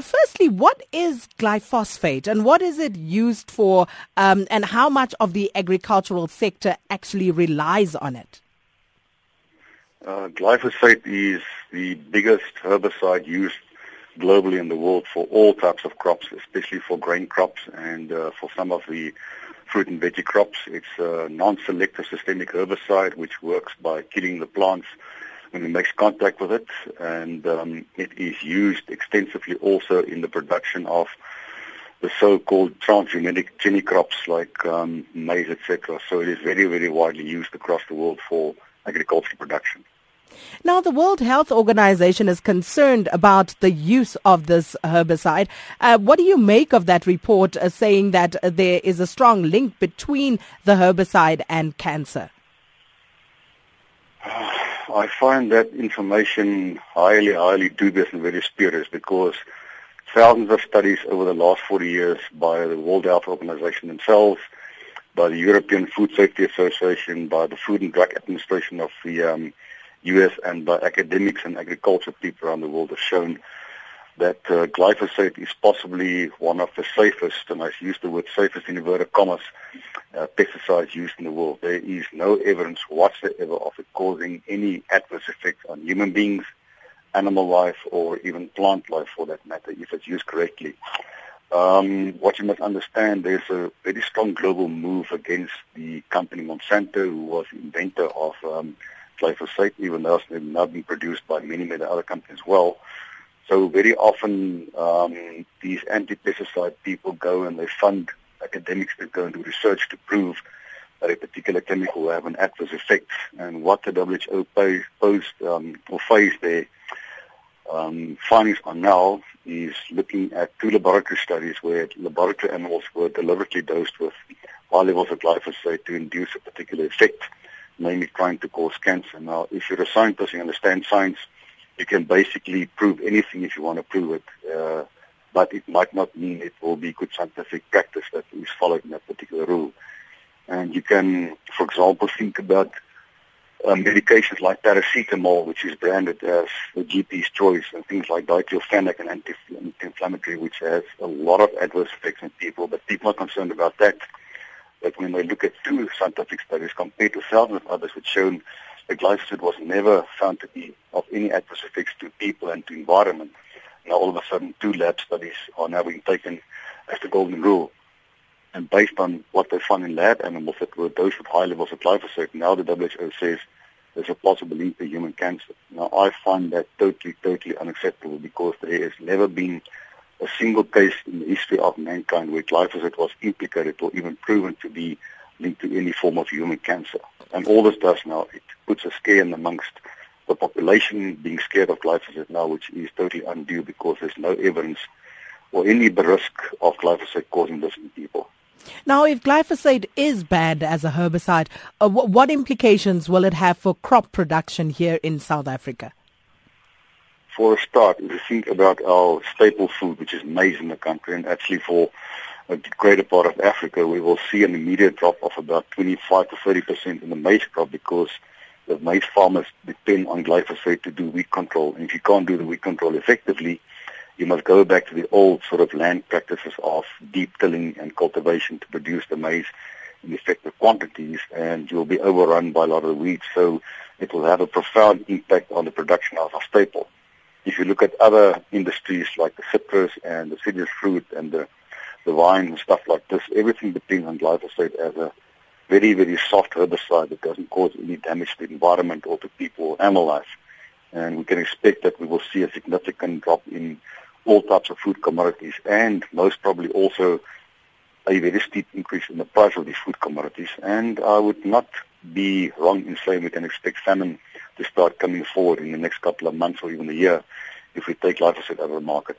Firstly, what is glyphosate and what is it used for um, and how much of the agricultural sector actually relies on it? Uh, glyphosate is the biggest herbicide used globally in the world for all types of crops, especially for grain crops and uh, for some of the fruit and veggie crops. It's a non-selective systemic herbicide which works by killing the plants when it makes contact with it, and um, it is used extensively also in the production of the so-called transgenic genie crops like um, maize, etc. So it is very, very widely used across the world for agricultural production. Now, the World Health Organization is concerned about the use of this herbicide. Uh, what do you make of that report uh, saying that uh, there is a strong link between the herbicide and cancer? I find that information highly, highly dubious and very spurious because thousands of studies over the last 40 years by the World Health Organization themselves, by the European Food Safety Association, by the Food and Drug Administration of the um, US and by academics and agriculture people around the world have shown that uh, glyphosate is possibly one of the safest, and I use the word safest in inverted commas, uh, pesticides used in the world. There is no evidence whatsoever of it causing any adverse effects on human beings, animal life, or even plant life for that matter, if it's used correctly. Um, what you must understand, there's a very strong global move against the company Monsanto, who was inventor of um, glyphosate, even though it's now being produced by many, many other companies as well. So very often um, these anti-pesticide people go and they fund academics that go and do research to prove that a particular chemical will have an adverse effect. And what the WHO posed um, or phased their um, findings on now is looking at two laboratory studies where laboratory animals were deliberately dosed with high levels of glyphosate to induce a particular effect mainly trying to cause cancer. Now, if you're a scientist, you understand science, you can basically prove anything if you want to prove it, uh, but it might not mean it will be good scientific practice that is followed in that particular rule. And you can, for example, think about uh, medications like paracetamol, which is branded as the GP's choice, and things like diclofenac, an anti-inflammatory, which has a lot of adverse effects in people, but people are concerned about that But when they look at two scientific studies compared to thousands of others which shown that glyphosate was never found to be of any adverse effects to people and to environment. Now all of a sudden two lab studies are now being taken as the golden rule. And based on what they found in lab animals that were dosed with high levels of glyphosate, now the WHO says there's a possible link to human cancer. Now I find that totally, totally unacceptable because there has never been a single case in the history of mankind where glyphosate was implicated or even proven to be linked to any form of human cancer. And all this does now, it puts a scare in amongst the population being scared of glyphosate now, which is totally undue because there's no evidence or any risk of glyphosate causing this in people. Now, if glyphosate is banned as a herbicide, uh, what implications will it have for crop production here in South Africa? for a start, if you think about our staple food, which is maize in the country, and actually for a greater part of Africa, we will see an immediate drop of about 25 to 30 percent in the maize crop because the maize farmers depend on glyphosate to do weed control. And if you can't do the weed control effectively, you must go back to the old sort of land practices of deep tilling and cultivation to produce the maize in effective quantities, and you'll be overrun by a lot of the weeds. So it will have a profound impact on the production of our staple if you look at other industries like the citrus and the citrus fruit and the, the wine and stuff like this, everything depends on glyphosate as a very, very soft herbicide that doesn't cause any damage to the environment or to people or animal life. And we can expect that we will see a significant drop in all types of food commodities and most probably also a very steep increase in the price of these food commodities. And I would not be wrong in saying we can expect famine to start coming forward in the next couple of months or even a year if we take glyphosate out of the market.